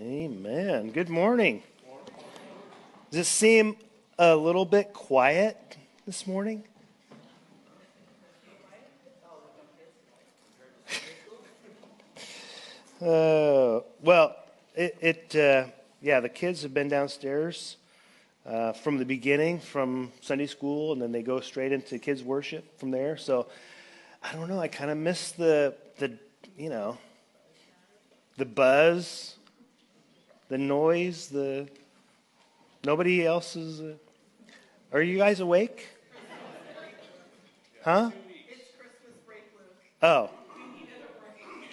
Amen. Good morning. Does it seem a little bit quiet this morning? Uh, well, it, it uh, yeah, the kids have been downstairs uh, from the beginning, from Sunday school, and then they go straight into kids' worship from there. So I don't know. I kind of miss the the you know the buzz, the noise, the nobody else is. Uh, are you guys awake? Huh? Oh.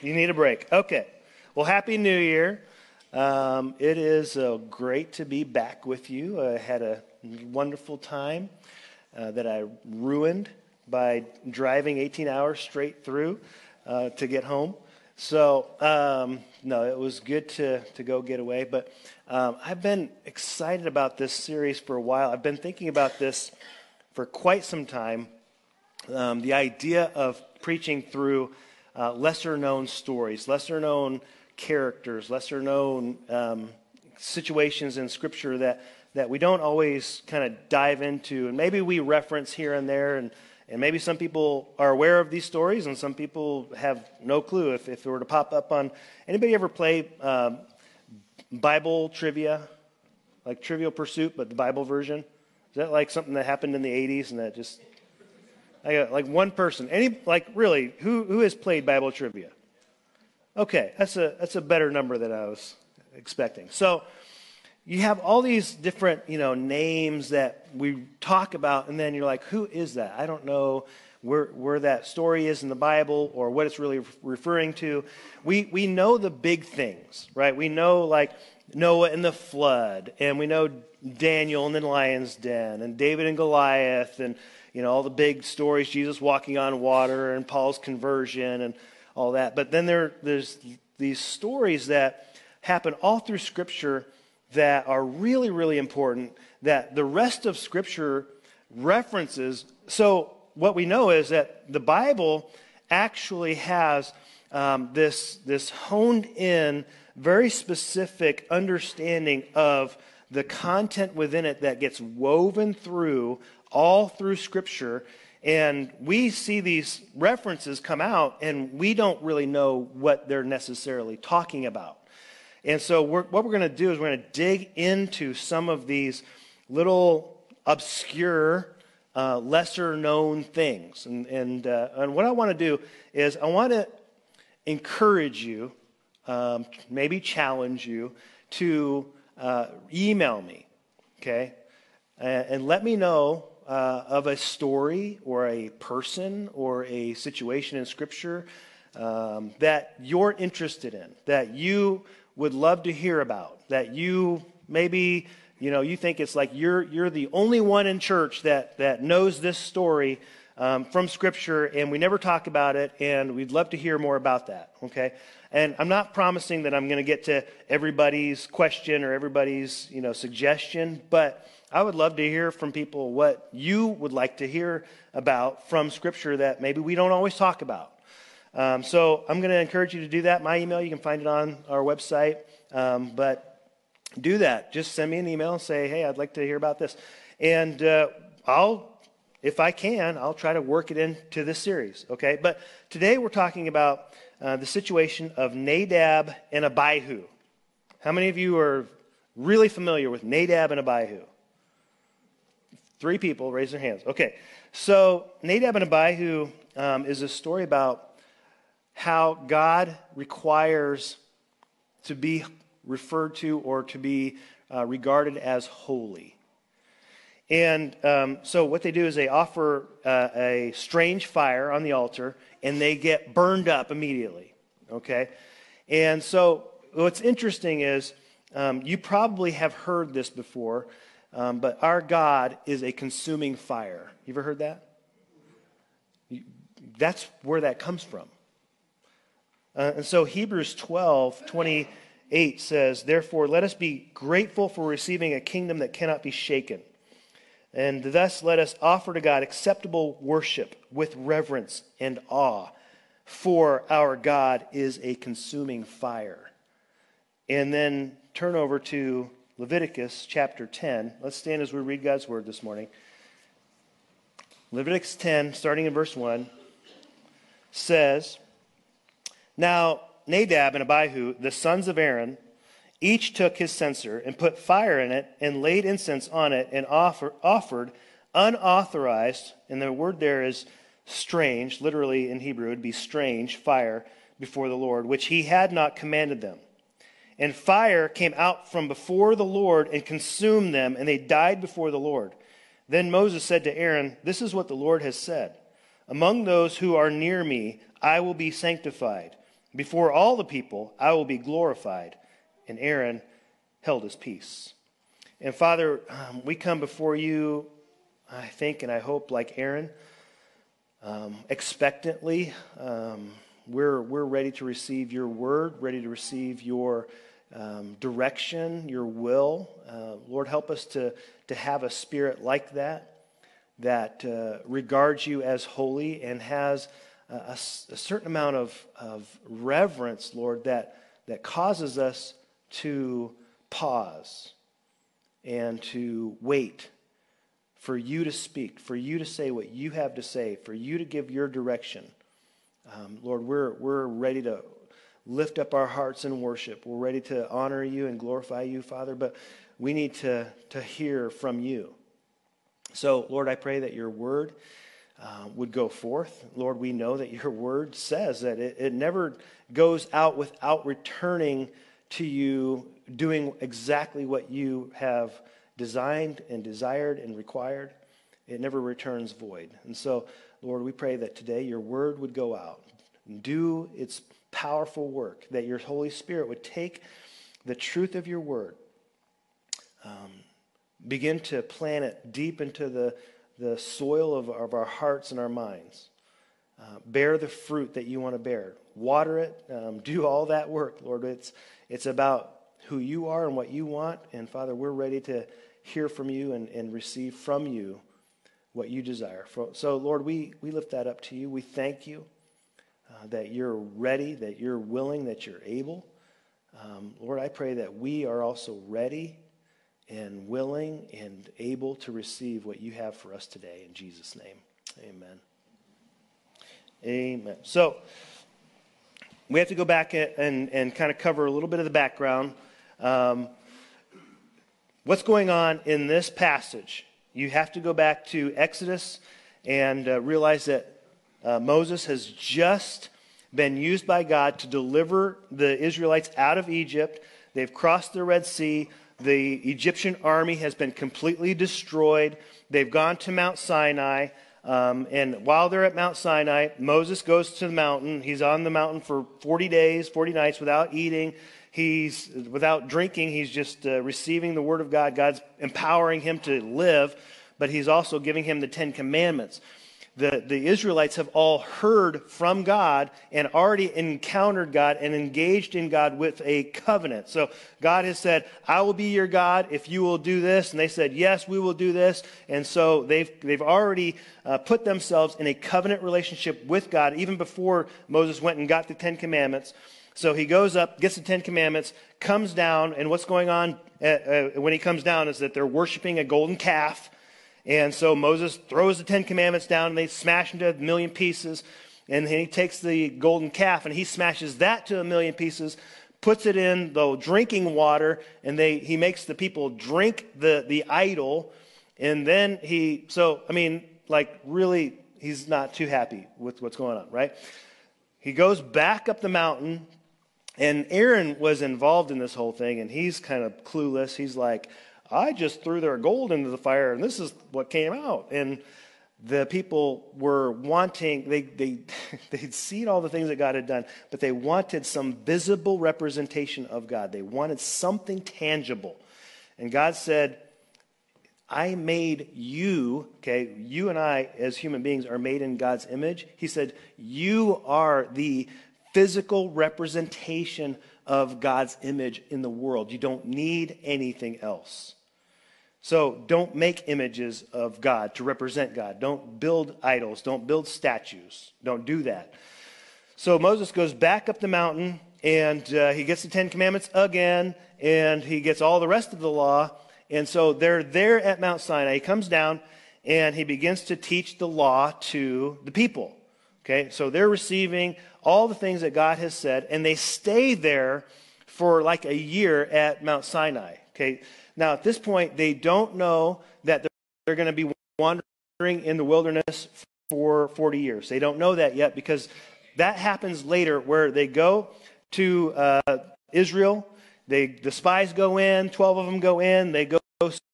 You need a break. Okay. Well, Happy New Year. Um, it is uh, great to be back with you. I had a wonderful time uh, that I ruined by driving 18 hours straight through uh, to get home. So, um, no, it was good to, to go get away. But um, I've been excited about this series for a while. I've been thinking about this for quite some time. Um, the idea of preaching through uh, lesser known stories, lesser known characters, lesser known um, situations in Scripture that, that we don't always kind of dive into. And maybe we reference here and there, and, and maybe some people are aware of these stories, and some people have no clue. If, if it were to pop up on anybody ever play um, Bible trivia, like Trivial Pursuit, but the Bible version? Is that like something that happened in the 80s and that just. I got like one person. Any like really who who has played Bible trivia? Okay, that's a, that's a better number than I was expecting. So you have all these different, you know, names that we talk about, and then you're like, who is that? I don't know where, where that story is in the Bible or what it's really referring to. We, we know the big things, right? We know, like, Noah and the flood, and we know Daniel and the lion's den, and David and Goliath, and, you know, all the big stories, Jesus walking on water, and Paul's conversion, and all that. But then there, there's these stories that happen all through Scripture that are really, really important that the rest of Scripture references. So, what we know is that the Bible actually has um, this, this honed in, very specific understanding of the content within it that gets woven through all through Scripture and we see these references come out, and we don't really know what they're necessarily talking about. And so, we're, what we're going to do is we're going to dig into some of these little obscure, uh, lesser known things. And, and, uh, and what I want to do is I want to encourage you, um, maybe challenge you to uh, email me, okay? And, and let me know uh, of a story or a person or a situation in Scripture um, that you're interested in, that you would love to hear about, that you maybe you know you think it's like you're you're the only one in church that that knows this story um, from Scripture, and we never talk about it, and we'd love to hear more about that. Okay, and I'm not promising that I'm going to get to everybody's question or everybody's you know suggestion, but I would love to hear from people what you would like to hear about from Scripture that maybe we don't always talk about. Um, so I'm going to encourage you to do that. My email, you can find it on our website. Um, but do that. Just send me an email and say, hey, I'd like to hear about this. And uh, I'll, if I can, I'll try to work it into this series, okay? But today we're talking about uh, the situation of Nadab and Abihu. How many of you are really familiar with Nadab and Abihu? Three people raise their hands. Okay. So Nadab and Abihu um, is a story about how God requires to be referred to or to be uh, regarded as holy. And um, so what they do is they offer uh, a strange fire on the altar and they get burned up immediately. Okay? And so what's interesting is um, you probably have heard this before um, but our God is a consuming fire. You ever heard that? That's where that comes from. Uh, and so Hebrews 12, 28 says, Therefore, let us be grateful for receiving a kingdom that cannot be shaken. And thus let us offer to God acceptable worship with reverence and awe, for our God is a consuming fire. and then turn over to Leviticus chapter 10. Let's stand as we read God's word this morning. Leviticus 10, starting in verse 1, says, Now Nadab and Abihu, the sons of Aaron, each took his censer and put fire in it and laid incense on it and offer, offered unauthorized, and the word there is strange, literally in Hebrew, it would be strange, fire before the Lord, which he had not commanded them. And fire came out from before the Lord and consumed them, and they died before the Lord. Then Moses said to Aaron, This is what the Lord has said Among those who are near me, I will be sanctified. Before all the people, I will be glorified. And Aaron held his peace. And Father, um, we come before you, I think and I hope, like Aaron, um, expectantly. Um, we're, we're ready to receive your word, ready to receive your um, direction, your will. Uh, Lord, help us to, to have a spirit like that, that uh, regards you as holy and has a, a, certain amount of, of reverence, Lord, that, that causes us to pause and to wait for you to speak, for you to say what you have to say, for you to give your direction. Um, Lord, we're, we're ready to lift up our hearts in worship. We're ready to honor you and glorify you, Father, but we need to, to hear from you. So, Lord, I pray that your word uh, would go forth. Lord, we know that your word says that it, it never goes out without returning to you, doing exactly what you have designed and desired and required. It never returns void. And so, Lord, we pray that today your word would go out and do its powerful work, that your Holy Spirit would take the truth of your word, um, begin to plant it deep into the, the soil of, of our hearts and our minds. Uh, bear the fruit that you want to bear. Water it. Um, do all that work, Lord. It's, it's about who you are and what you want. And Father, we're ready to hear from you and, and receive from you what you desire. So, Lord, we, we lift that up to you. We thank you uh, that you're ready, that you're willing, that you're able. Um, Lord, I pray that we are also ready and willing and able to receive what you have for us today. In Jesus' name, amen. Amen. So, we have to go back and, and kind of cover a little bit of the background. Um, what's going on in this passage? You have to go back to Exodus and uh, realize that uh, Moses has just been used by God to deliver the Israelites out of Egypt. They've crossed the Red Sea. The Egyptian army has been completely destroyed. They've gone to Mount Sinai. Um, and while they're at Mount Sinai, Moses goes to the mountain. He's on the mountain for 40 days, 40 nights without eating. He's without drinking. He's just uh, receiving the word of God. God's empowering him to live, but he's also giving him the Ten Commandments the, the Israelites have all heard from God and already encountered God and engaged in God with a covenant. So God has said, I will be your God if you will do this. And they said, Yes, we will do this. And so they've, they've already uh, put themselves in a covenant relationship with God even before Moses went and got the Ten Commandments. So he goes up, gets the Ten Commandments, comes down, and what's going on uh, uh, when he comes down is that they're worshiping a golden calf. And so Moses throws the Ten Commandments down and they smash into a million pieces. And then he takes the golden calf and he smashes that to a million pieces, puts it in the drinking water, and they, he makes the people drink the, the idol. And then he, so, I mean, like, really, he's not too happy with what's going on, right? He goes back up the mountain, and Aaron was involved in this whole thing, and he's kind of clueless. He's like, I just threw their gold into the fire and this is what came out. And the people were wanting, they, they, they'd seen all the things that God had done, but they wanted some visible representation of God. They wanted something tangible. And God said, I made you, okay, you and I as human beings are made in God's image. He said, You are the physical representation of God's image in the world. You don't need anything else. So don't make images of God to represent God. Don't build idols. Don't build statues. Don't do that. So Moses goes back up the mountain and uh, he gets the Ten Commandments again, and he gets all the rest of the law. And so they're there at Mount Sinai. He comes down and he begins to teach the law to the people. Okay, so they're receiving all the things that God has said, and they stay there for like a year at Mount Sinai. Okay, now at this point, they don't know that they're going to be wandering in the wilderness for 40 years. They don't know that yet because that happens later where they go to uh, Israel. They, the spies go in, 12 of them go in, they go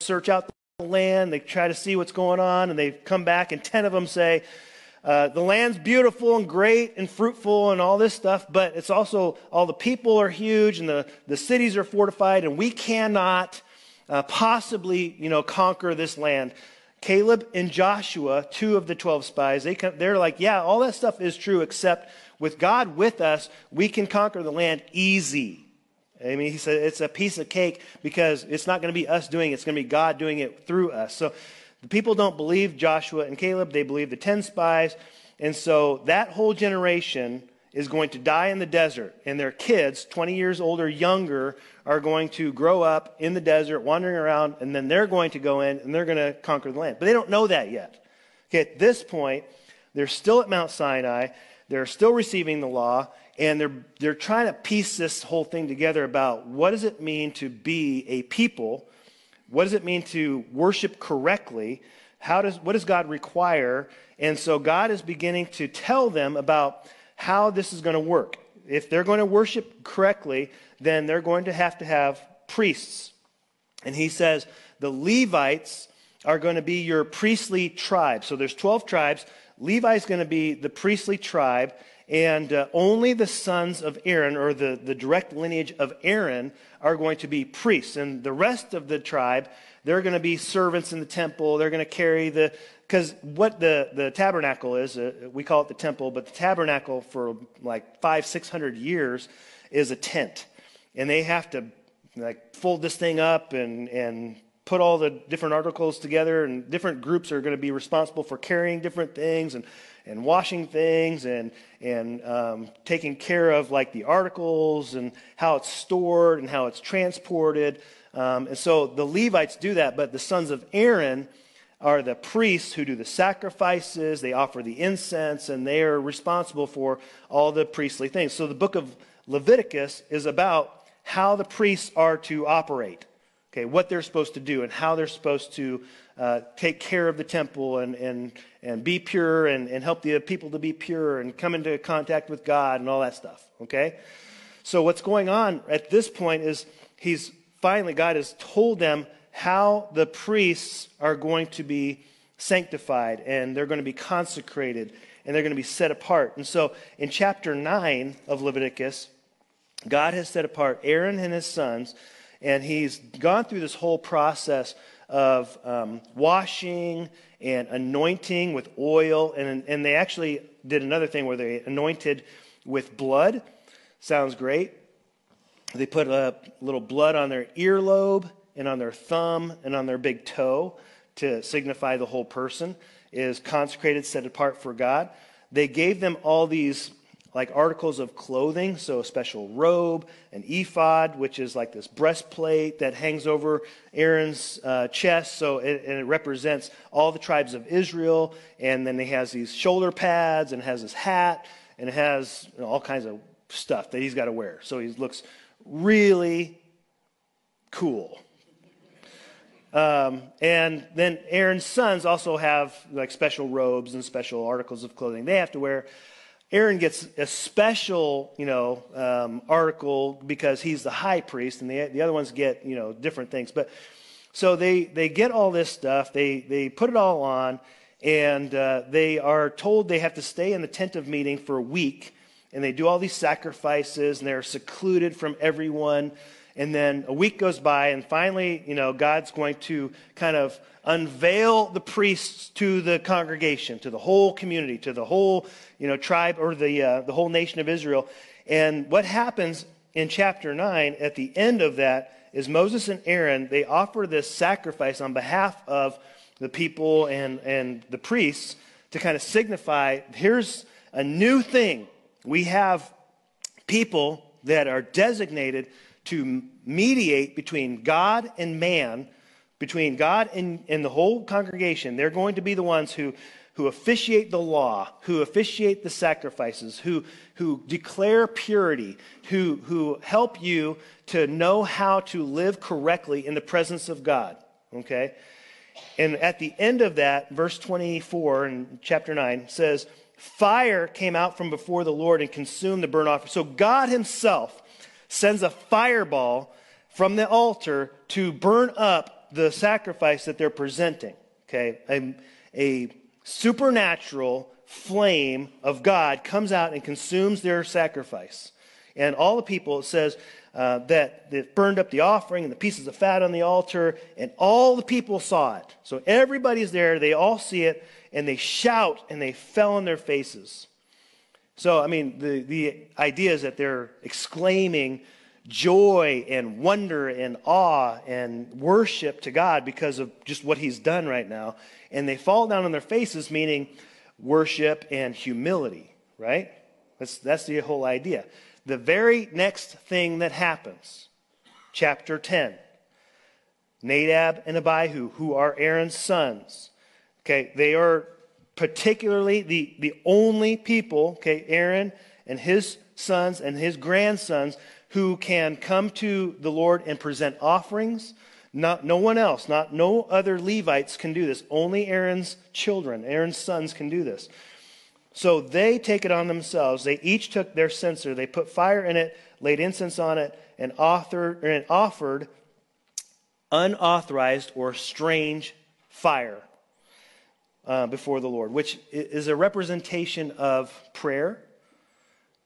search out the land, they try to see what's going on, and they come back, and 10 of them say, uh, the land's beautiful and great and fruitful and all this stuff, but it's also all the people are huge and the, the cities are fortified, and we cannot uh, possibly, you know, conquer this land. Caleb and Joshua, two of the 12 spies, they come, they're like, yeah, all that stuff is true, except with God with us, we can conquer the land easy. I mean, he said it's a piece of cake because it's not going to be us doing it, it's going to be God doing it through us. So the people don't believe Joshua and Caleb, they believe the 10 spies. And so that whole generation is going to die in the desert, and their kids, 20 years old or younger, are going to grow up in the desert, wandering around, and then they're going to go in and they're going to conquer the land. But they don't know that yet. Okay, at this point, they're still at Mount Sinai, they're still receiving the law, and they're, they're trying to piece this whole thing together about what does it mean to be a people? What does it mean to worship correctly? How does, what does God require? And so God is beginning to tell them about how this is going to work. If they're going to worship correctly, then they're going to have to have priests. And he says the Levites are going to be your priestly tribe. So there's 12 tribes. Levi is going to be the priestly tribe, and uh, only the sons of Aaron, or the, the direct lineage of Aaron, are going to be priests. And the rest of the tribe, they're going to be servants in the temple. They're going to carry the, because what the, the tabernacle is, uh, we call it the temple, but the tabernacle for like five, six hundred years is a tent. And they have to like fold this thing up and, and put all the different articles together, and different groups are going to be responsible for carrying different things and, and washing things and, and um, taking care of like the articles and how it's stored and how it's transported. Um, and so the Levites do that, but the sons of Aaron are the priests who do the sacrifices, they offer the incense, and they are responsible for all the priestly things. So the book of Leviticus is about how the priests are to operate, okay, what they're supposed to do, and how they're supposed to uh, take care of the temple and, and, and be pure and, and help the people to be pure and come into contact with God and all that stuff, okay? So what's going on at this point is he's finally, God has told them how the priests are going to be sanctified and they're going to be consecrated and they're going to be set apart. And so in chapter 9 of Leviticus, God has set apart Aaron and his sons, and he's gone through this whole process of um, washing and anointing with oil. And, and they actually did another thing where they anointed with blood. Sounds great. They put a little blood on their earlobe and on their thumb and on their big toe to signify the whole person is consecrated, set apart for God. They gave them all these like articles of clothing, so a special robe, an ephod, which is like this breastplate that hangs over Aaron's uh, chest, so it, and it represents all the tribes of Israel. And then he has these shoulder pads, and has his hat, and has you know, all kinds of stuff that he's got to wear. So he looks really cool. Um, and then Aaron's sons also have like special robes and special articles of clothing they have to wear. Aaron gets a special, you know, um, article because he's the high priest, and the, the other ones get, you know, different things. But so they they get all this stuff, they they put it all on, and uh, they are told they have to stay in the tent of meeting for a week, and they do all these sacrifices, and they're secluded from everyone. And then a week goes by, and finally, you know, God's going to kind of unveil the priests to the congregation, to the whole community, to the whole, you know, tribe or the, uh, the whole nation of Israel. And what happens in chapter 9 at the end of that is Moses and Aaron, they offer this sacrifice on behalf of the people and, and the priests to kind of signify here's a new thing. We have people that are designated to mediate between God and man, between God and, and the whole congregation. They're going to be the ones who, who officiate the law, who officiate the sacrifices, who, who declare purity, who, who help you to know how to live correctly in the presence of God. Okay? And at the end of that, verse 24 in chapter 9 says, Fire came out from before the Lord and consumed the burnt offering. So God Himself sends a fireball from the altar to burn up the sacrifice that they're presenting. Okay? A, a supernatural flame of God comes out and consumes their sacrifice. And all the people, it says, uh, that, that burned up the offering and the pieces of fat on the altar, and all the people saw it. So everybody's there, they all see it, and they shout and they fell on their faces. So, I mean, the, the idea is that they're exclaiming joy and wonder and awe and worship to God because of just what He's done right now. And they fall down on their faces, meaning worship and humility, right? That's, that's the whole idea. The very next thing that happens, chapter 10, Nadab and Abihu, who are Aaron's sons, okay, they are particularly the, the only people, okay, Aaron and his sons and his grandsons who can come to the Lord and present offerings. Not, no one else, not no other Levites can do this. Only Aaron's children, Aaron's sons can do this. So they take it on themselves. They each took their censer, they put fire in it, laid incense on it, and, and offered unauthorized or strange fire uh, before the Lord, which is a representation of prayer.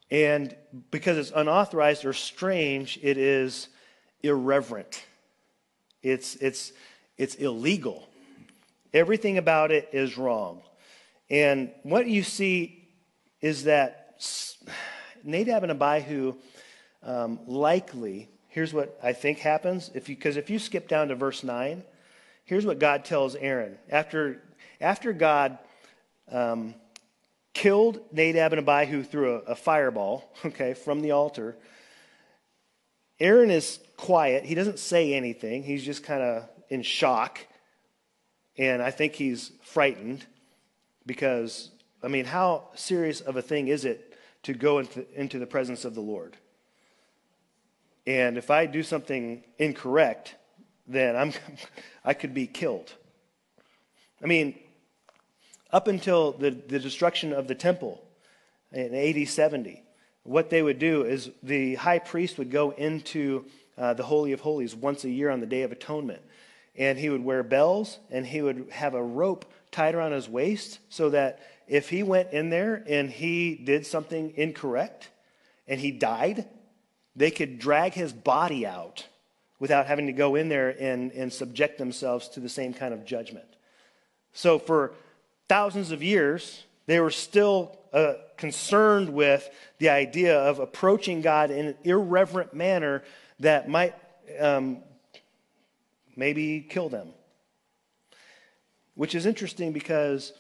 And because it's unauthorized or strange, it is irreverent. It's, it's, it's illegal. Everything about it is wrong. And what you see is that Nadab and Abihu um, likely, here's what I think happens. If because if you skip down to verse 9, here's what God tells Aaron. After, after God um, killed Nadab and Abihu through a, a fireball, okay, from the altar, Aaron is quiet. He doesn't say anything. He's just kind of in shock. And I think he's frightened because, I mean, how serious of a thing is it to go into, into the presence of the Lord? And if I do something incorrect, then I'm, I could be killed. I mean, up until the, the destruction of the temple in AD 70, what they would do is the high priest would go into uh, the Holy of Holies once a year on the Day of Atonement. And he would wear bells and he would have a rope tied around his waist so that if he went in there and he did something incorrect and he died, they could drag his body out without having to go in there and, and subject themselves to the same kind of judgment. So for thousands of years, they were still uh, concerned with the idea of approaching God in an irreverent manner that might um, maybe kill them which is interesting because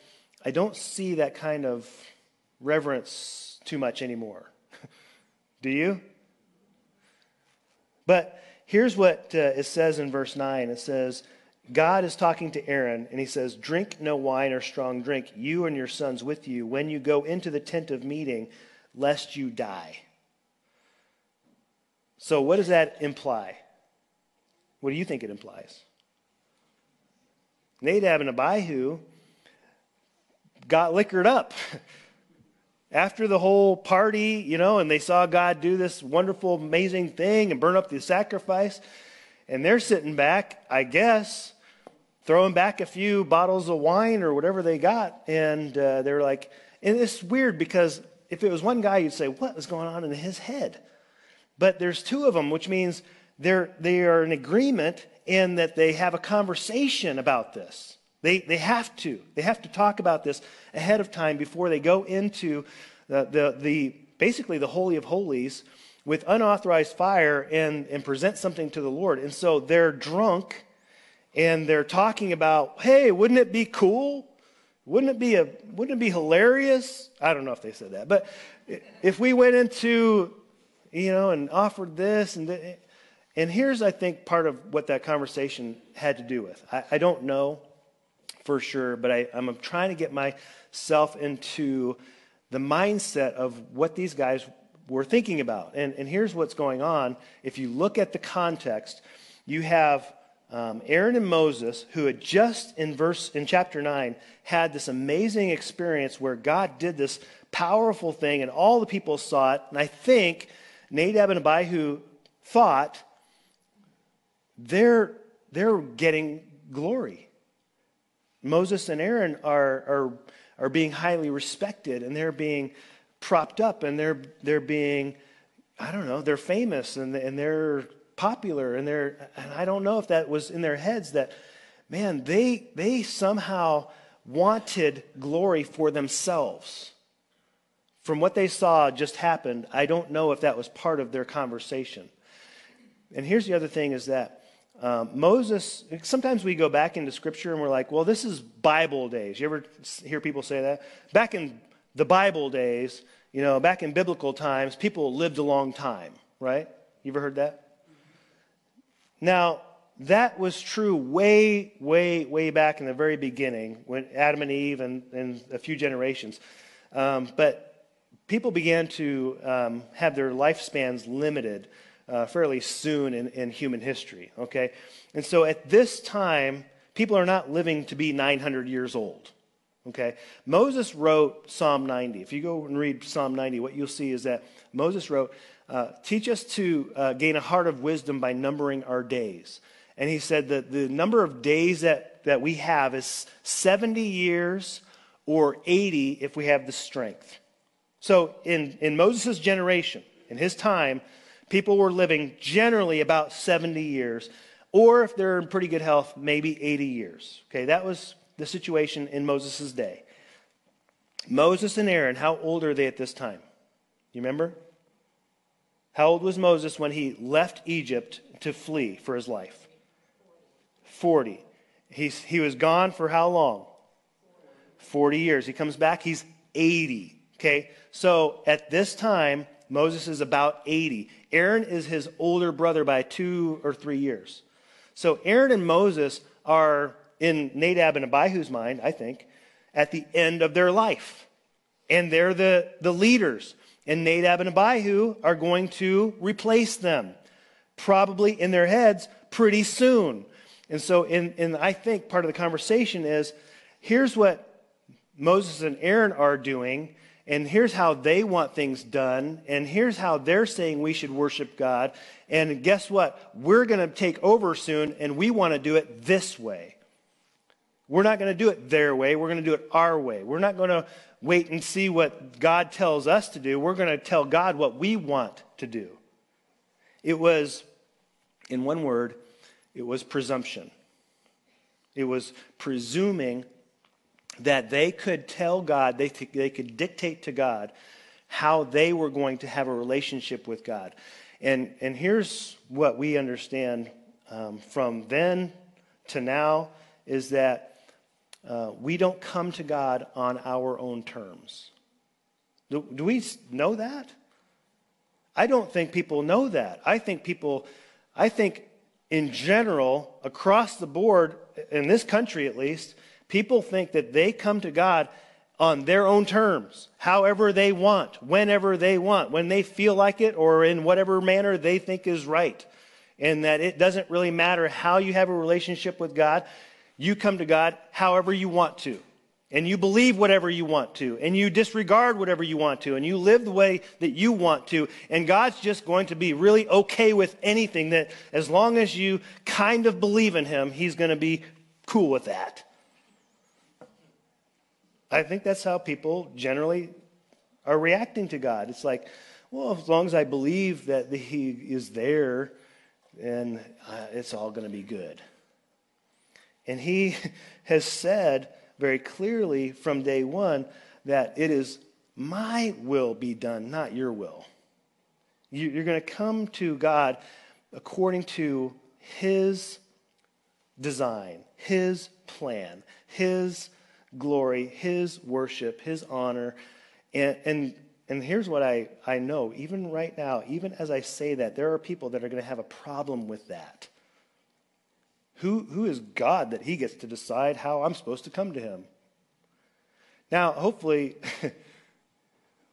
I don't see that kind of reverence too much anymore. Do you? But here's what uh, it says in verse 9 it says, God is talking to Aaron, and he says, Drink no wine or strong drink, you and your sons with you, when you go into the tent of meeting, lest you die. So, what does that imply? What do you think it implies? Nadab and Abihu got liquored up. After the whole party, you know, and they saw God do this wonderful, amazing thing and burn up the sacrifice, and they're sitting back, I guess, throwing back a few bottles of wine or whatever they got, and uh, they're like, and it's weird because if it was one guy, you'd say, what is going on in his head? But there's two of them, which means they're, they are in agreement in that they have a conversation about this. They, they have to. They have to talk about this ahead of time before they go into the, the, the basically the Holy of Holies with unauthorized fire and, and present something to the Lord. And so they're drunk and they're talking about, hey, wouldn't it be cool? Wouldn't it be a wouldn't it be hilarious? I don't know if they said that, but if we went into you know, and offered this and and here's, I think, part of what that conversation had to do with. I, I don't know for sure, but I, I'm trying to get myself into the mindset of what these guys were thinking about. And, and here's what's going on. If you look at the context, you have um, Aaron and Moses, who had just in verse in chapter 9 had this amazing experience where God did this powerful thing and all the people saw it. And I think Nadab and Abihu thought they're, they're getting glory. Moses and Aaron are, are, are being highly respected and they're being propped up and they're, they're being, I don't know, they're famous and, and they're popular and they're, and I don't know if that was in their heads that, man, they, they somehow wanted glory for themselves. From what they saw just happened, I don't know if that was part of their conversation. And here's the other thing is that um, Moses, sometimes we go back into scripture and we're like, well, this is Bible days. You ever hear people say that? Back in the Bible days, you know, back in biblical times, people lived a long time, right? You ever heard that? Now, that was true way, way, way back in the very beginning when Adam and Eve and, and a few generations. Um, but people began to um, have their lifespans limited uh, fairly soon in, in human history, okay? And so at this time, people are not living to be 900 years old, okay? Moses wrote Psalm 90. If you go and read Psalm 90, what you'll see is that Moses wrote, uh, Teach us to uh, gain a heart of wisdom by numbering our days. And he said that the number of days that, that we have is 70 years or 80 if we have the strength. So in, in Moses' generation, in his time, People were living generally about 70 years, or if they're in pretty good health, maybe 80 years. Okay, that was the situation in Moses' day. Moses and Aaron, how old are they at this time? You remember? How old was Moses when he left Egypt to flee for his life? 40. He's, he was gone for how long? 40 years. He comes back, he's 80. Okay, so at this time, Moses is about 80. Aaron is his older brother by two or three years. So Aaron and Moses are, in Nadab and Abihu's mind, I think, at the end of their life. And they're the, the leaders. And Nadab and Abihu are going to replace them, probably in their heads pretty soon. And so, in, in, I think part of the conversation is here's what Moses and Aaron are doing and here's how they want things done, and here's how they're saying we should worship God. And guess what? We're going to take over soon, and we want to do it this way. We're not going to do it their way. We're going to do it our way. We're not going to wait and see what God tells us to do. We're going to tell God what we want to do. It was, in one word, it was presumption. It was presuming that they could tell God, they, they could dictate to God how they were going to have a relationship with God. And, and here's what we understand um, from then to now is that uh, we don't come to God on our own terms. Do, do we know that? I don't think people know that. I think people, I think in general, across the board, in this country at least, People think that they come to God on their own terms, however they want, whenever they want, when they feel like it, or in whatever manner they think is right. And that it doesn't really matter how you have a relationship with God. You come to God however you want to. And you believe whatever you want to. And you disregard whatever you want to. And you live the way that you want to. And God's just going to be really okay with anything that, as long as you kind of believe in Him, He's going to be cool with that. I think that's how people generally are reacting to God. It's like, well, as long as I believe that He is there, then uh, it's all going to be good. And He has said very clearly from day one that it is my will be done, not your will. You're going to come to God according to His design, His plan, His glory, His worship, His honor. And, and and here's what I, I know, even right now, even as I say that, there are people that are going to have a problem with that. Who, who is God that he gets to decide how I'm supposed to come to him? Now, hopefully,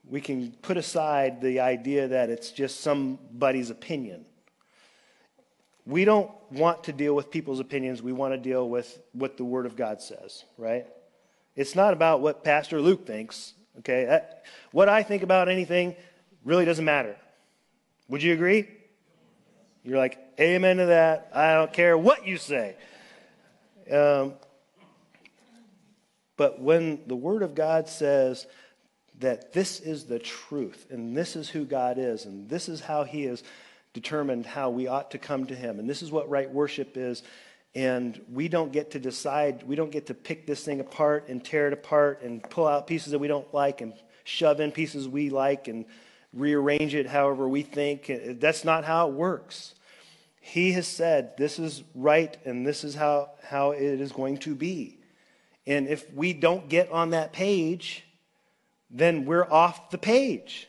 we can put aside the idea that it's just somebody's opinion. We don't want to deal with people's opinions. We want to deal with what the Word of God says, right? It's not about what Pastor Luke thinks, okay? That, what I think about anything really doesn't matter. Would you agree? You're like, amen to that. I don't care what you say. Um, but when the Word of God says that this is the truth, and this is who God is, and this is how He has determined how we ought to come to Him, and this is what right worship is, and we don't get to decide, we don't get to pick this thing apart and tear it apart and pull out pieces that we don't like and shove in pieces we like and rearrange it however we think. That's not how it works. He has said this is right and this is how, how it is going to be. And if we don't get on that page, then we're off the page.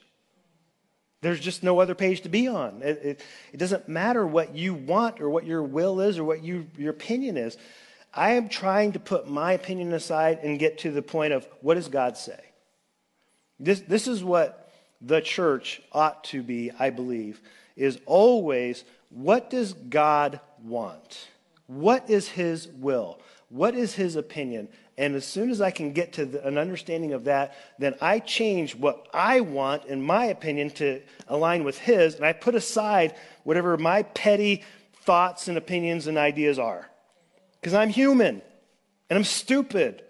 There's just no other page to be on. It, it, it, doesn't matter what you want or what your will is or what you, your opinion is. I am trying to put my opinion aside and get to the point of what does God say? This, this is what the church ought to be, I believe, is always what does God want? What is his will? What is his opinion? And as soon as I can get to the, an understanding of that, then I change what I want, in my opinion, to align with his, and I put aside whatever my petty thoughts and opinions and ideas are. Because I'm human and I'm stupid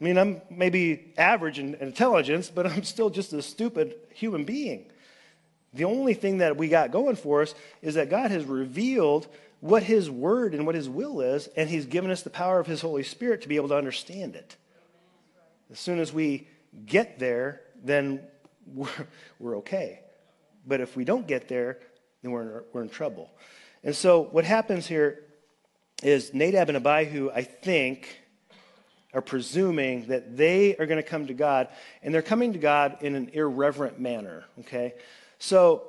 I mean, I'm maybe average in intelligence, but I'm still just a stupid human being. The only thing that we got going for us is that God has revealed what His word and what His will is, and He's given us the power of His Holy Spirit to be able to understand it. As soon as we get there, then we're, we're okay. But if we don't get there, then we're in, we're in trouble. And so what happens here is Nadab and Abihu, I think, are presuming that they are going to come to God, and they're coming to God in an irreverent manner, okay? So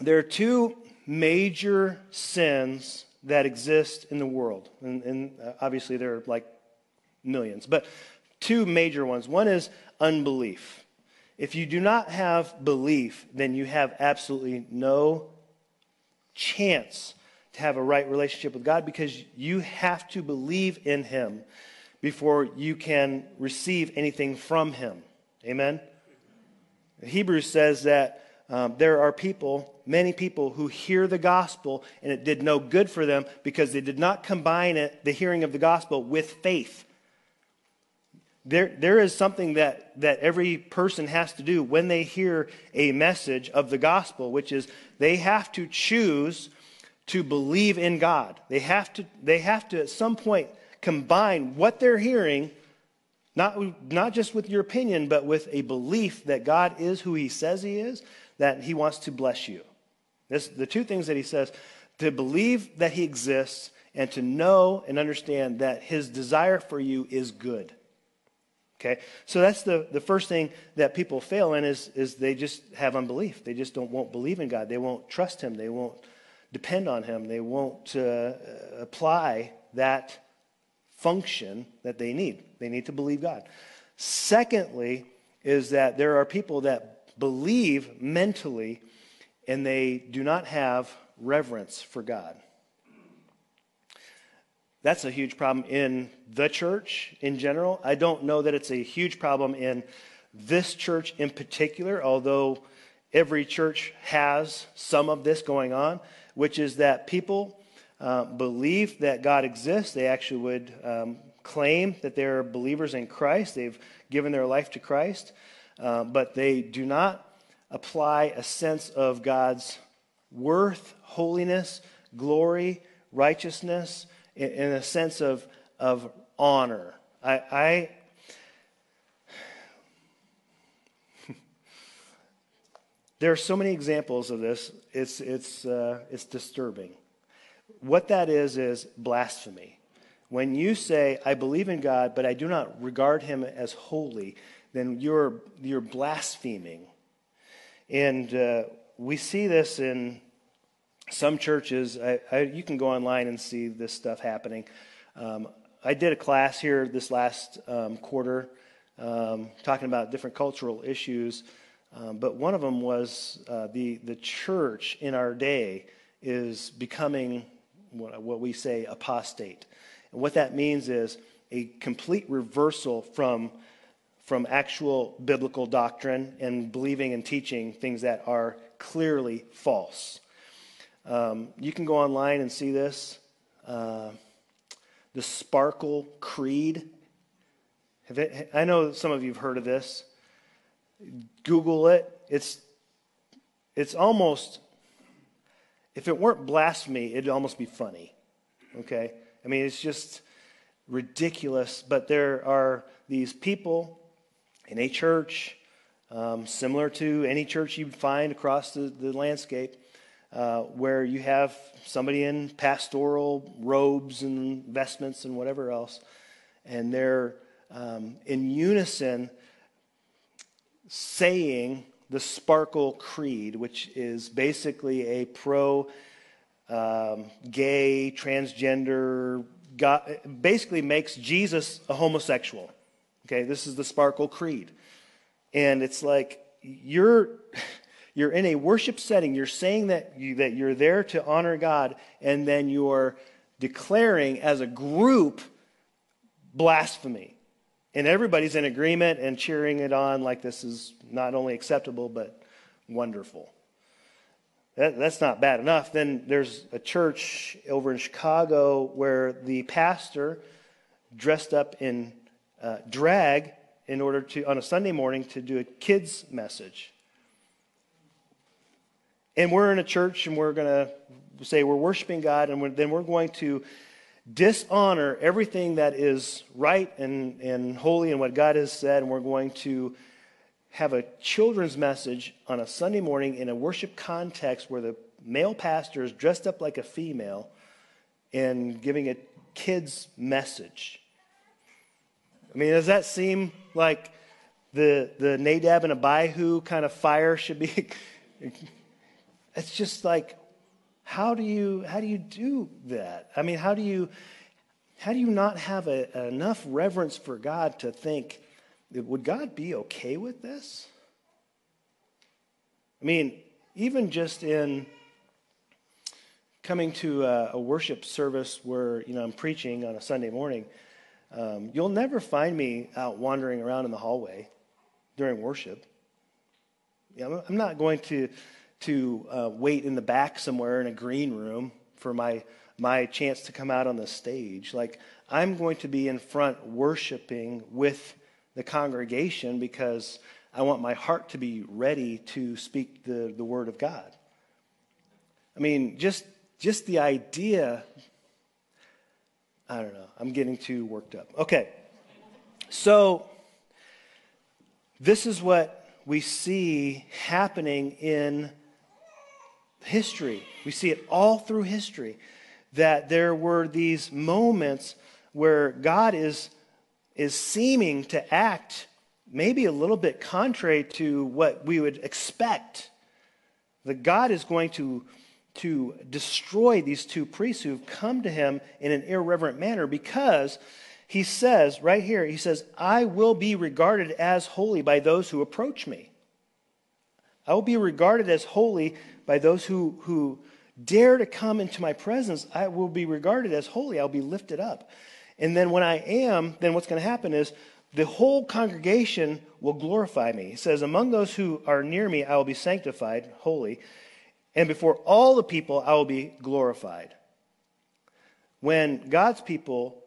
there are two major sins that exist in the world, and, and uh, obviously there are like millions, but two major ones. One is unbelief. If you do not have belief, then you have absolutely no chance to have a right relationship with God because you have to believe in Him before you can receive anything from him. Amen? Hebrews says that um, there are people, many people, who hear the gospel and it did no good for them because they did not combine it, the hearing of the gospel with faith. There, there is something that, that every person has to do when they hear a message of the gospel, which is they have to choose to believe in God. They have to, they have to at some point combine what they're hearing, not, not just with your opinion, but with a belief that God is who He says He is, that He wants to bless you. This, the two things that He says to believe that He exists and to know and understand that His desire for you is good. Okay? So that's the, the first thing that people fail in is, is they just have unbelief. They just don't, won't believe in God. They won't trust Him. They won't depend on Him. They won't uh, apply that function that they need. They need to believe God. Secondly, is that there are people that believe mentally and they do not have reverence for God. That's a huge problem in the church in general. I don't know that it's a huge problem in this church in particular, although every church has some of this going on, which is that people uh, believe that God exists. They actually would um, claim that they're believers in Christ. They've given their life to Christ, uh, but they do not apply a sense of God's worth, holiness, glory, righteousness, in, in a sense of, of honor. I, I there are so many examples of this. It's, it's, uh, it's disturbing what that is, is blasphemy. When you say, I believe in God, but I do not regard him as holy, then you're, you're blaspheming And uh, we see this in some churches. I, I, you can go online and see this stuff happening. Um, I did a class here this last um, quarter um, talking about different cultural issues, um, but one of them was uh, the, the church in our day is becoming what, we say apostate. And what that means is a complete reversal from, from actual biblical doctrine and believing and teaching things that are clearly false. Um, you can go online and see this. Uh, the Sparkle Creed. It, I know some of you have heard of this. Google it. It's, it's almost, if it weren't blasphemy, it'd almost be funny. Okay? I mean, it's just ridiculous. But there are these people in a church, um, similar to any church you'd find across the, the landscape, uh, where you have somebody in pastoral robes and vestments and whatever else, and they're um, in unison saying the Sparkle Creed, which is basically a pro um, gay, transgender, basically makes Jesus a homosexual. Okay, this is the Sparkle Creed. And it's like, you're. You're in a worship setting. You're saying that, you, that you're there to honor God, and then you're declaring as a group blasphemy. And everybody's in agreement and cheering it on like this is not only acceptable, but wonderful. That, that's not bad enough. Then there's a church over in Chicago where the pastor dressed up in uh, drag in order to, on a Sunday morning, to do a kids' message. And we're in a church and we're going to say we're worshiping God, and we're, then we're going to dishonor everything that is right and, and holy and what God has said, and we're going to have a children's message on a Sunday morning in a worship context where the male pastor is dressed up like a female and giving a kid's message. I mean, does that seem like the, the Nadab and Abihu kind of fire should be it's just like, how do you how do you do that? I mean, how do you how do you not have a, enough reverence for God to think, would God be okay with this? I mean, even just in coming to a, a worship service where you know I'm preaching on a Sunday morning, um, you'll never find me out wandering around in the hallway during worship. You know, I'm not going to to uh, wait in the back somewhere in a green room for my my chance to come out on the stage. Like I'm going to be in front worshiping with the congregation because I want my heart to be ready to speak the, the word of God. I mean, just just the idea. I don't know. I'm getting too worked up. Okay. So this is what we see happening in history. We see it all through history that there were these moments where God is, is seeming to act maybe a little bit contrary to what we would expect. That God is going to, to destroy these two priests who've come to him in an irreverent manner because he says, right here, he says, I will be regarded as holy by those who approach me. I will be regarded as holy by those who, who dare to come into my presence. I will be regarded as holy. I'll be lifted up. And then when I am, then what's going to happen is the whole congregation will glorify me. He says, Among those who are near me, I will be sanctified, holy, and before all the people, I will be glorified. When God's people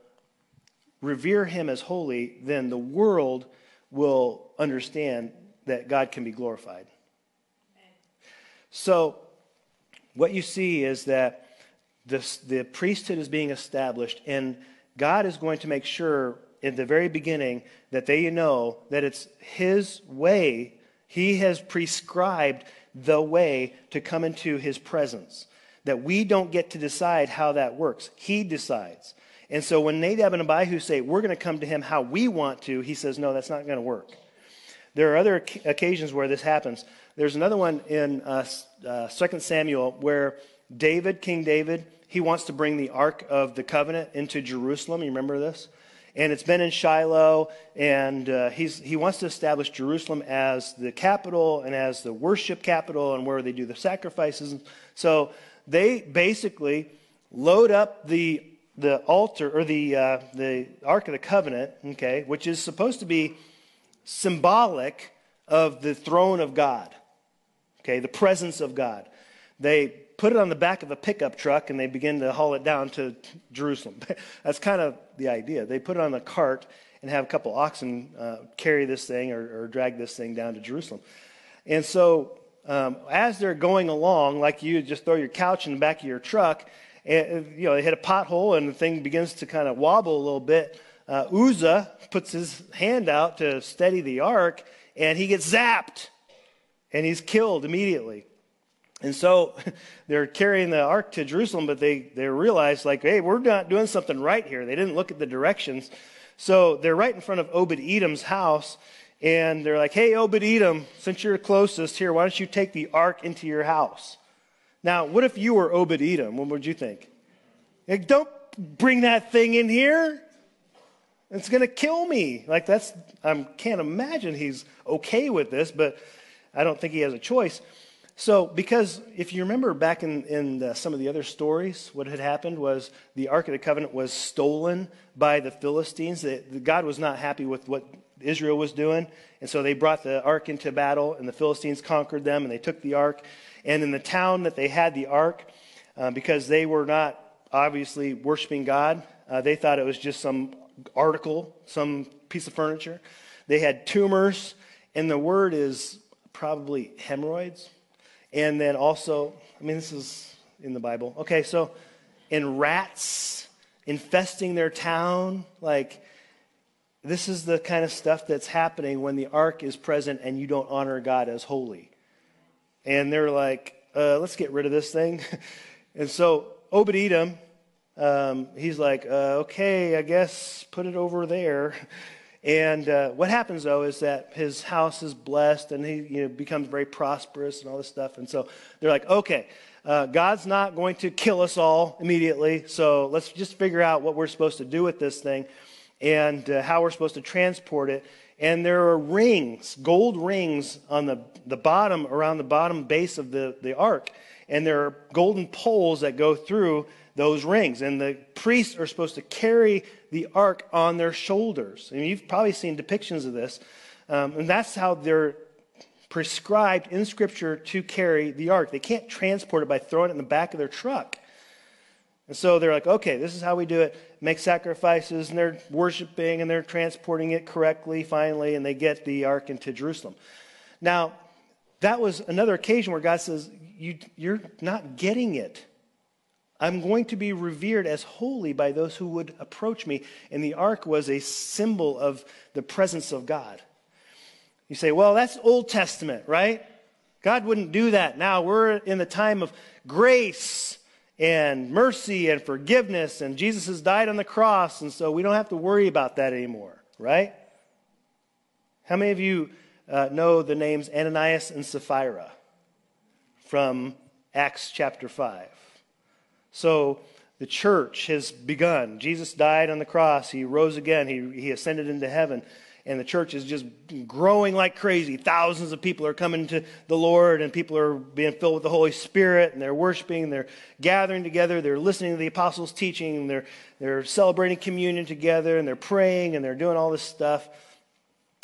revere him as holy, then the world will understand that God can be glorified. So, what you see is that this, the priesthood is being established, and God is going to make sure in the very beginning that they know that it's His way. He has prescribed the way to come into His presence. That we don't get to decide how that works. He decides. And so when Nadab and Abihu say, we're going to come to him how we want to, he says, no, that's not going to work. There are other occasions where this happens. There's another one in uh, uh, 2 Samuel where David, King David, he wants to bring the Ark of the Covenant into Jerusalem. You remember this? And it's been in Shiloh, and uh, he wants to establish Jerusalem as the capital and as the worship capital and where they do the sacrifices. So they basically load up the, the altar or the, uh, the Ark of the Covenant, okay, which is supposed to be symbolic of the throne of God, okay, the presence of God. They put it on the back of a pickup truck and they begin to haul it down to Jerusalem. That's kind of the idea. They put it on a cart and have a couple oxen uh, carry this thing or, or, drag this thing down to Jerusalem. And so, um, as they're going along, like you just throw your couch in the back of your truck, and you know they hit a pothole and the thing begins to kind of wobble a little bit. Uh, Uzzah puts his hand out to steady the ark, and he gets zapped, and he's killed immediately. And so they're carrying the ark to Jerusalem, but they, they realize, like, hey, we're not doing something right here. They didn't look at the directions. So they're right in front of Obed Edom's house, and they're like, hey, Obed Edom, since you're closest here, why don't you take the ark into your house? Now, what if you were Obed Edom? What would you think? Like, don't bring that thing in here. It's going to kill me. Like, that's, I can't imagine he's okay with this, but I don't think he has a choice. So, because if you remember back in, in the, some of the other stories, what had happened was the Ark of the Covenant was stolen by the Philistines. The, the, God was not happy with what Israel was doing. And so they brought the Ark into battle, and the Philistines conquered them, and they took the Ark. And in the town that they had the Ark, uh, because they were not obviously worshiping God, uh, they thought it was just some article, some piece of furniture. They had tumors, and the word is probably hemorrhoids and then also, I mean, this is in the Bible. Okay, so in rats infesting their town, like this is the kind of stuff that's happening when the ark is present and you don't honor God as holy. And they're like, uh, let's get rid of this thing. and so Obed Edom, um, he's like, uh, okay, I guess put it over there. And uh, what happens though is that his house is blessed and he you know, becomes very prosperous and all this stuff. And so they're like, okay, uh, God's not going to kill us all immediately. So let's just figure out what we're supposed to do with this thing and uh, how we're supposed to transport it. And there are rings, gold rings on the, the bottom, around the bottom base of the, the ark. And there are golden poles that go through those rings. And the priests are supposed to carry the ark on their shoulders. Mean, you've probably seen depictions of this. Um, and that's how they're prescribed in Scripture to carry the ark. They can't transport it by throwing it in the back of their truck. And so they're like, okay, this is how we do it. Make sacrifices, and they're worshiping and they're transporting it correctly finally, and they get the ark into Jerusalem. Now, that was another occasion where God says, you, You're not getting it. I'm going to be revered as holy by those who would approach me. And the ark was a symbol of the presence of God. You say, well, that's Old Testament, right? God wouldn't do that. Now we're in the time of grace and mercy and forgiveness, and Jesus has died on the cross, and so we don't have to worry about that anymore, right? How many of you uh, know the names Ananias and Sapphira from Acts chapter 5? So the church has begun. Jesus died on the cross. He rose again. He, he ascended into heaven. And the church is just growing like crazy. Thousands of people are coming to the Lord, and people are being filled with the Holy Spirit, and they're worshiping, and they're gathering together, they're listening to the apostles' teaching, and they're, they're celebrating communion together, and they're praying, and they're doing all this stuff.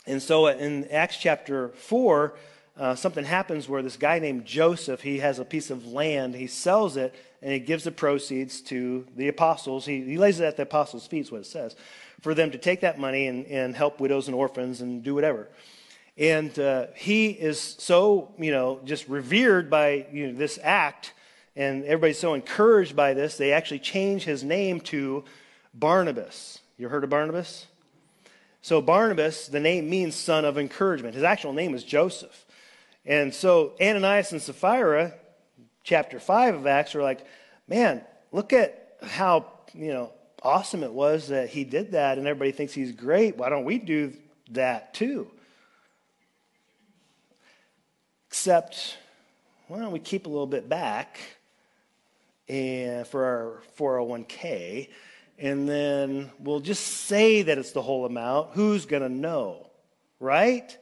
And so in Acts chapter 4, uh, something happens where this guy named Joseph, he has a piece of land, he sells it, and he gives the proceeds to the apostles. He, he lays it at the apostles' feet, is what it says, for them to take that money and, and help widows and orphans and do whatever. And uh, he is so, you know, just revered by you know, this act, and everybody's so encouraged by this, they actually change his name to Barnabas. You heard of Barnabas? So, Barnabas, the name means son of encouragement. His actual name is Joseph. And so, Ananias and Sapphira, chapter 5 of Acts are like, man, look at how, you know, awesome it was that he did that and everybody thinks he's great. Why don't we do that too? except why don't we keep a little bit back and for our 401k and then we'll just say that it's the whole amount. Who's going to know? Right?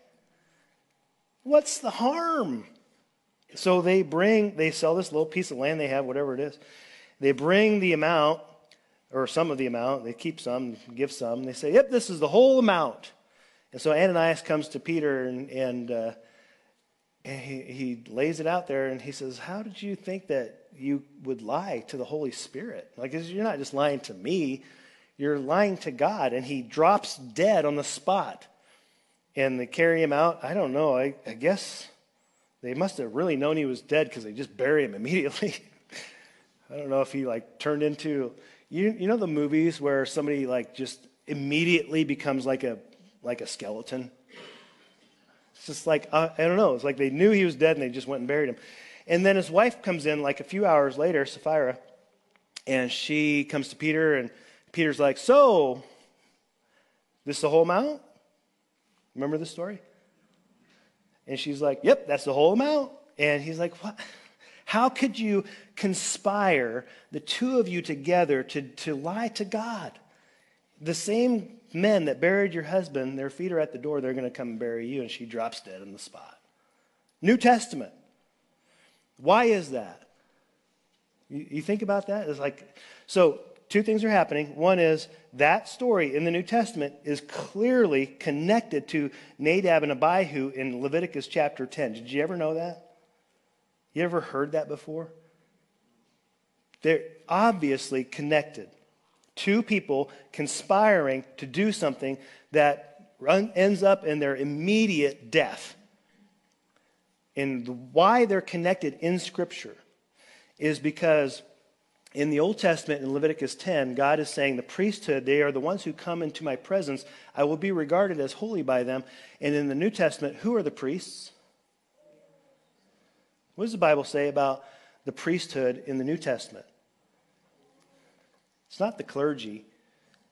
What's the harm? So they bring, they sell this little piece of land they have, whatever it is. They bring the amount, or some of the amount. They keep some, give some. They say, yep, this is the whole amount. And so Ananias comes to Peter and, and, uh, and he, he lays it out there and he says, How did you think that you would lie to the Holy Spirit? Like, you're not just lying to me, you're lying to God. And he drops dead on the spot. And they carry him out. I don't know. I, I guess they must have really known he was dead because they just bury him immediately. I don't know if he like turned into you you know the movies where somebody like just immediately becomes like a like a skeleton. It's just like uh, I don't know. It's like they knew he was dead and they just went and buried him. And then his wife comes in like a few hours later, Sapphira, and she comes to Peter and Peter's like, "So, this the whole amount? Remember the story?" And she's like, Yep, that's the whole amount. And he's like, What? How could you conspire the two of you together to, to lie to God? The same men that buried your husband, their feet are at the door, they're going to come and bury you. And she drops dead on the spot. New Testament. Why is that? You, you think about that? It's like, so two things are happening. One is that story in the New Testament is clearly connected to Nadab and Abihu in Leviticus chapter 10. Did you ever know that? You ever heard that before? They're obviously connected. Two people conspiring to do something that run, ends up in their immediate death. And why they're connected in Scripture is because in the Old Testament, in Leviticus 10, God is saying, The priesthood, they are the ones who come into my presence. I will be regarded as holy by them. And in the New Testament, who are the priests? What does the Bible say about the priesthood in the New Testament? It's not the clergy.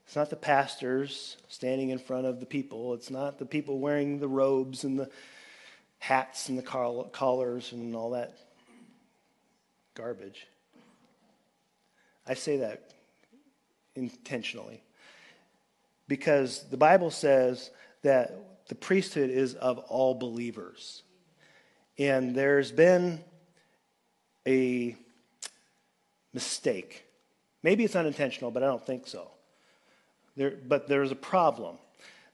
It's not the pastors standing in front of the people. It's not the people wearing the robes and the hats and the collars and all that garbage. I say that intentionally because the Bible says that the priesthood is of all believers. And there's been a mistake. Maybe it's unintentional, but I don't think so. There, but there's a problem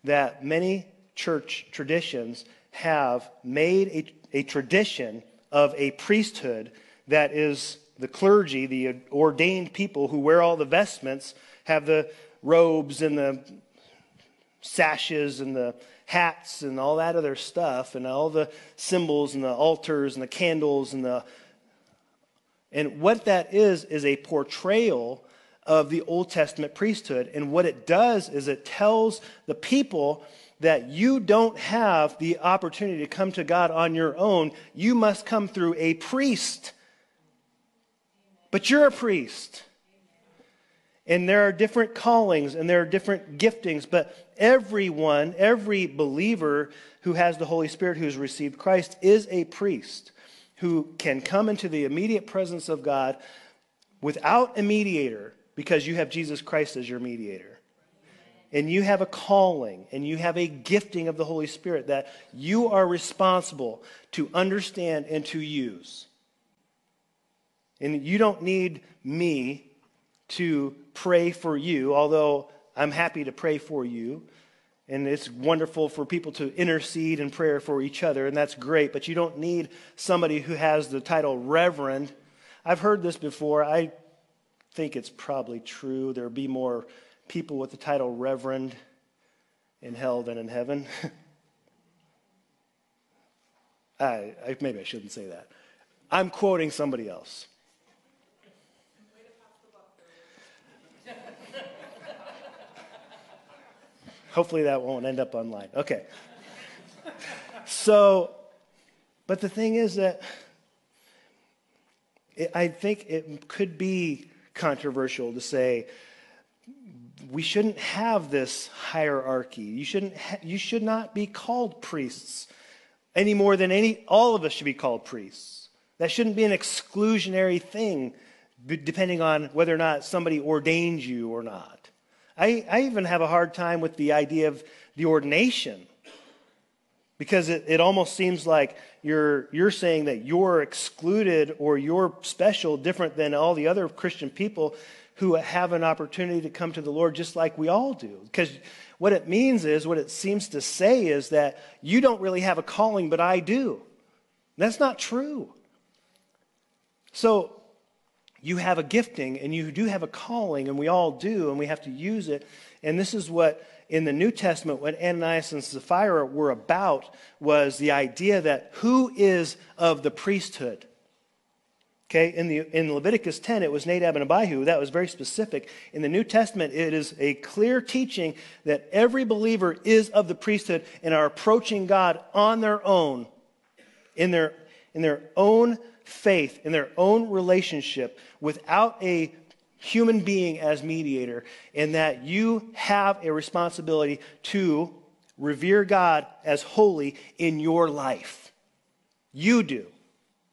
that many church traditions have made a, a tradition of a priesthood that is the clergy, the ordained people who wear all the vestments, have the robes and the sashes and the hats and all that other stuff and all the symbols and the altars and the candles and the and what that is is a portrayal of the Old Testament priesthood. And what it does is it tells the people that you don't have the opportunity to come to God on your own. You must come through a priest but you're a priest. And there are different callings and there are different giftings, but everyone, every believer who has the Holy Spirit, who's received Christ, is a priest who can come into the immediate presence of God without a mediator because you have Jesus Christ as your mediator. And you have a calling and you have a gifting of the Holy Spirit that you are responsible to understand and to use. And you don't need me to pray for you, although I'm happy to pray for you. And it's wonderful for people to intercede in prayer for each other, and that's great. But you don't need somebody who has the title Reverend. I've heard this before. I think it's probably true. There'll be more people with the title Reverend in hell than in heaven. I, I, maybe I shouldn't say that. I'm quoting somebody else. Hopefully that won't end up online. Okay. So, but the thing is that it, I think it could be controversial to say we shouldn't have this hierarchy. You, shouldn't ha- you should not be called priests any more than any all of us should be called priests. That shouldn't be an exclusionary thing depending on whether or not somebody ordains you or not. I, I even have a hard time with the idea of the ordination because it, it almost seems like you're, you're saying that you're excluded or you're special, different than all the other Christian people who have an opportunity to come to the Lord just like we all do. Because what it means is, what it seems to say is that you don't really have a calling, but I do. That's not true. So you have a gifting and you do have a calling, and we all do, and we have to use it. And this is what in the New Testament, what Ananias and Sapphira were about was the idea that who is of the priesthood? Okay, in, the, in Leviticus 10, it was Nadab and Abihu. That was very specific. In the New Testament, it is a clear teaching that every believer is of the priesthood and are approaching God on their own, in their, in their own faith, in their own relationship, without a human being as mediator, and that you have a responsibility to revere God as holy in your life. You do,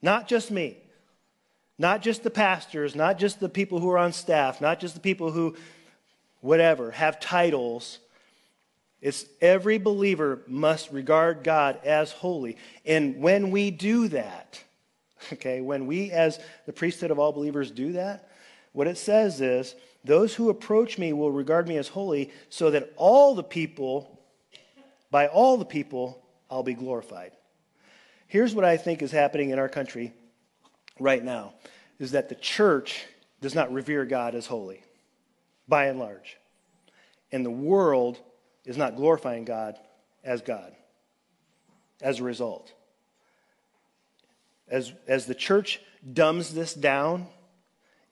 not just me. Not just the pastors, not just the people who are on staff, not just the people who, whatever, have titles. It's every believer must regard God as holy. And when we do that, okay, when we as the priesthood of all believers do that, what it says is, those who approach me will regard me as holy, so that all the people, by all the people, I'll be glorified. Here's what I think is happening in our country right now is that the church does not revere God as holy, by and large. And the world is not glorifying God as God as a result. As, as the church dumbs this down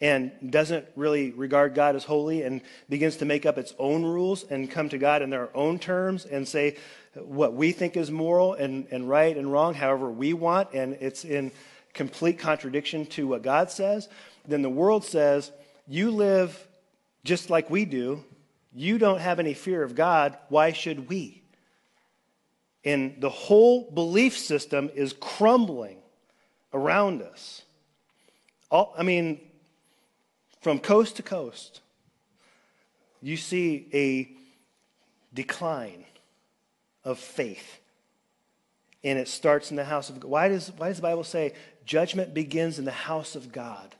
and doesn't really regard God as holy and begins to make up its own rules and come to God in their own terms and say what we think is moral and, and right and wrong, however we want, and it's in complete contradiction to what God says, then the world says, You live just like we do. You don't have any fear of God. Why should we? And the whole belief system is crumbling around us. All, I mean, from coast to coast, you see a decline of faith. And it starts in the house of God. Why does, why does the Bible say judgment begins in the house of God?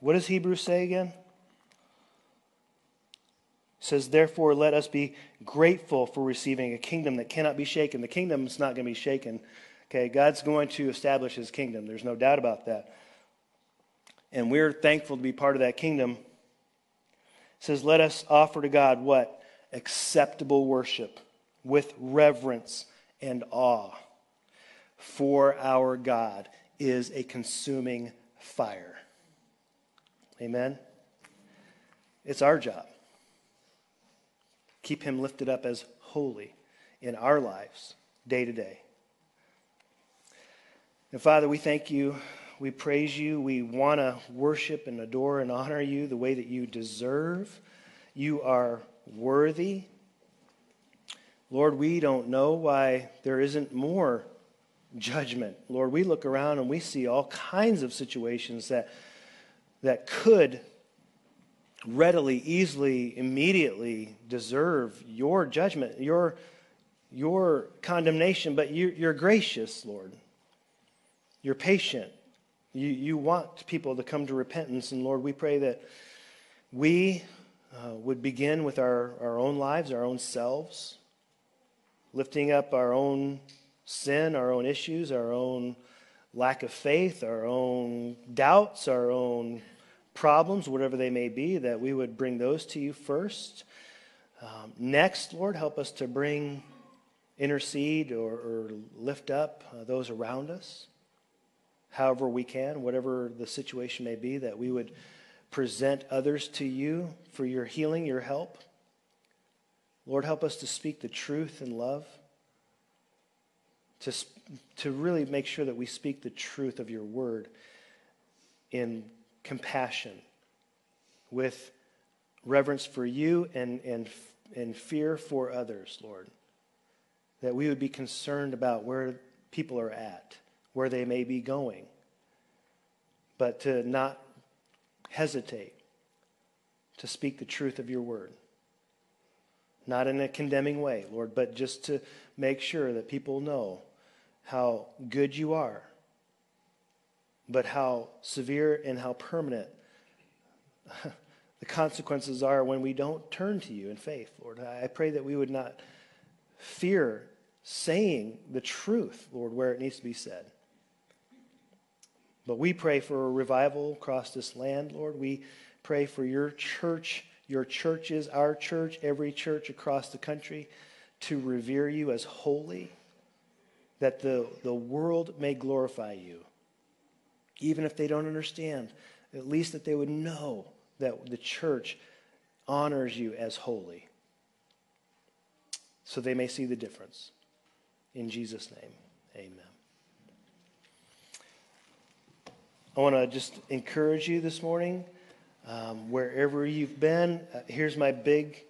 What does Hebrews say again? It says, Therefore, let us be grateful for receiving a kingdom that cannot be shaken. The kingdom is not going to be shaken. Okay, God's going to establish his kingdom. There's no doubt about that and we're thankful to be part of that kingdom. It says, Let us offer to God what? Acceptable worship with reverence and awe. For our God is a consuming fire. Amen? It's our job. Keep him lifted up as holy in our lives, day to day. And Father, we thank you we praise you. We want to worship and adore and honor you the way that you deserve. You are worthy. Lord, we don't know why there isn't more judgment. Lord, we look around and we see all kinds of situations that, that could readily, easily, immediately deserve your judgment, your, your condemnation, but you, you're gracious, Lord. You're patient. You, you want people to come to repentance. And Lord, we pray that we uh, would begin with our, our own lives, our own selves, lifting up our own sin, our own issues, our own lack of faith, our own doubts, our own problems, whatever they may be, that we would bring those to you first. Um, next, Lord, help us to bring, intercede, or, or lift up uh, those around us however we can, whatever the situation may be, that we would present others to you for your healing, your help. Lord, help us to speak the truth in love, to, to really make sure that we speak the truth of your word in compassion, with reverence for you and, and, and fear for others, Lord. that we would be concerned about where people are at, where they may be going, but to not hesitate to speak the truth of your word. Not in a condemning way, Lord, but just to make sure that people know how good you are, but how severe and how permanent the consequences are when we don't turn to you in faith, Lord. I pray that we would not fear saying the truth, Lord, where it needs to be said. But we pray for a revival across this land, Lord. We pray for your church, your churches, our church, every church across the country to revere you as holy, that the, the world may glorify you. Even if they don't understand, at least that they would know that the church honors you as holy. So they may see the difference. In Jesus' name, amen. I want to just encourage you this morning, um, wherever you've been. Uh, here's my big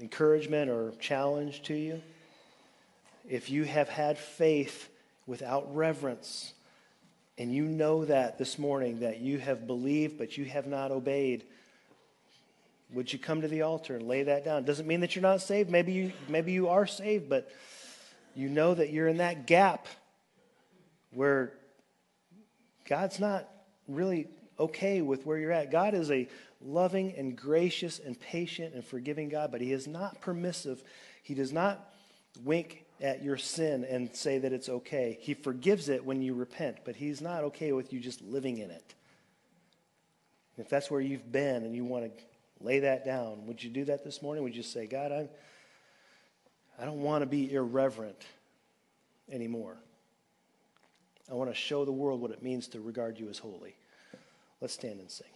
encouragement or challenge to you. If you have had faith without reverence, and you know that this morning, that you have believed but you have not obeyed, would you come to the altar and lay that down? Doesn't mean that you're not saved. Maybe you, maybe you are saved, but you know that you're in that gap where God's not really okay with where you're at. God is a loving and gracious and patient and forgiving God, but He is not permissive. He does not wink at your sin and say that it's okay. He forgives it when you repent, but He's not okay with you just living in it. If that's where you've been and you want to lay that down, would you do that this morning? Would you say, God, I'm, I don't want to be irreverent anymore. I want to show the world what it means to regard you as holy. Let's stand and sing.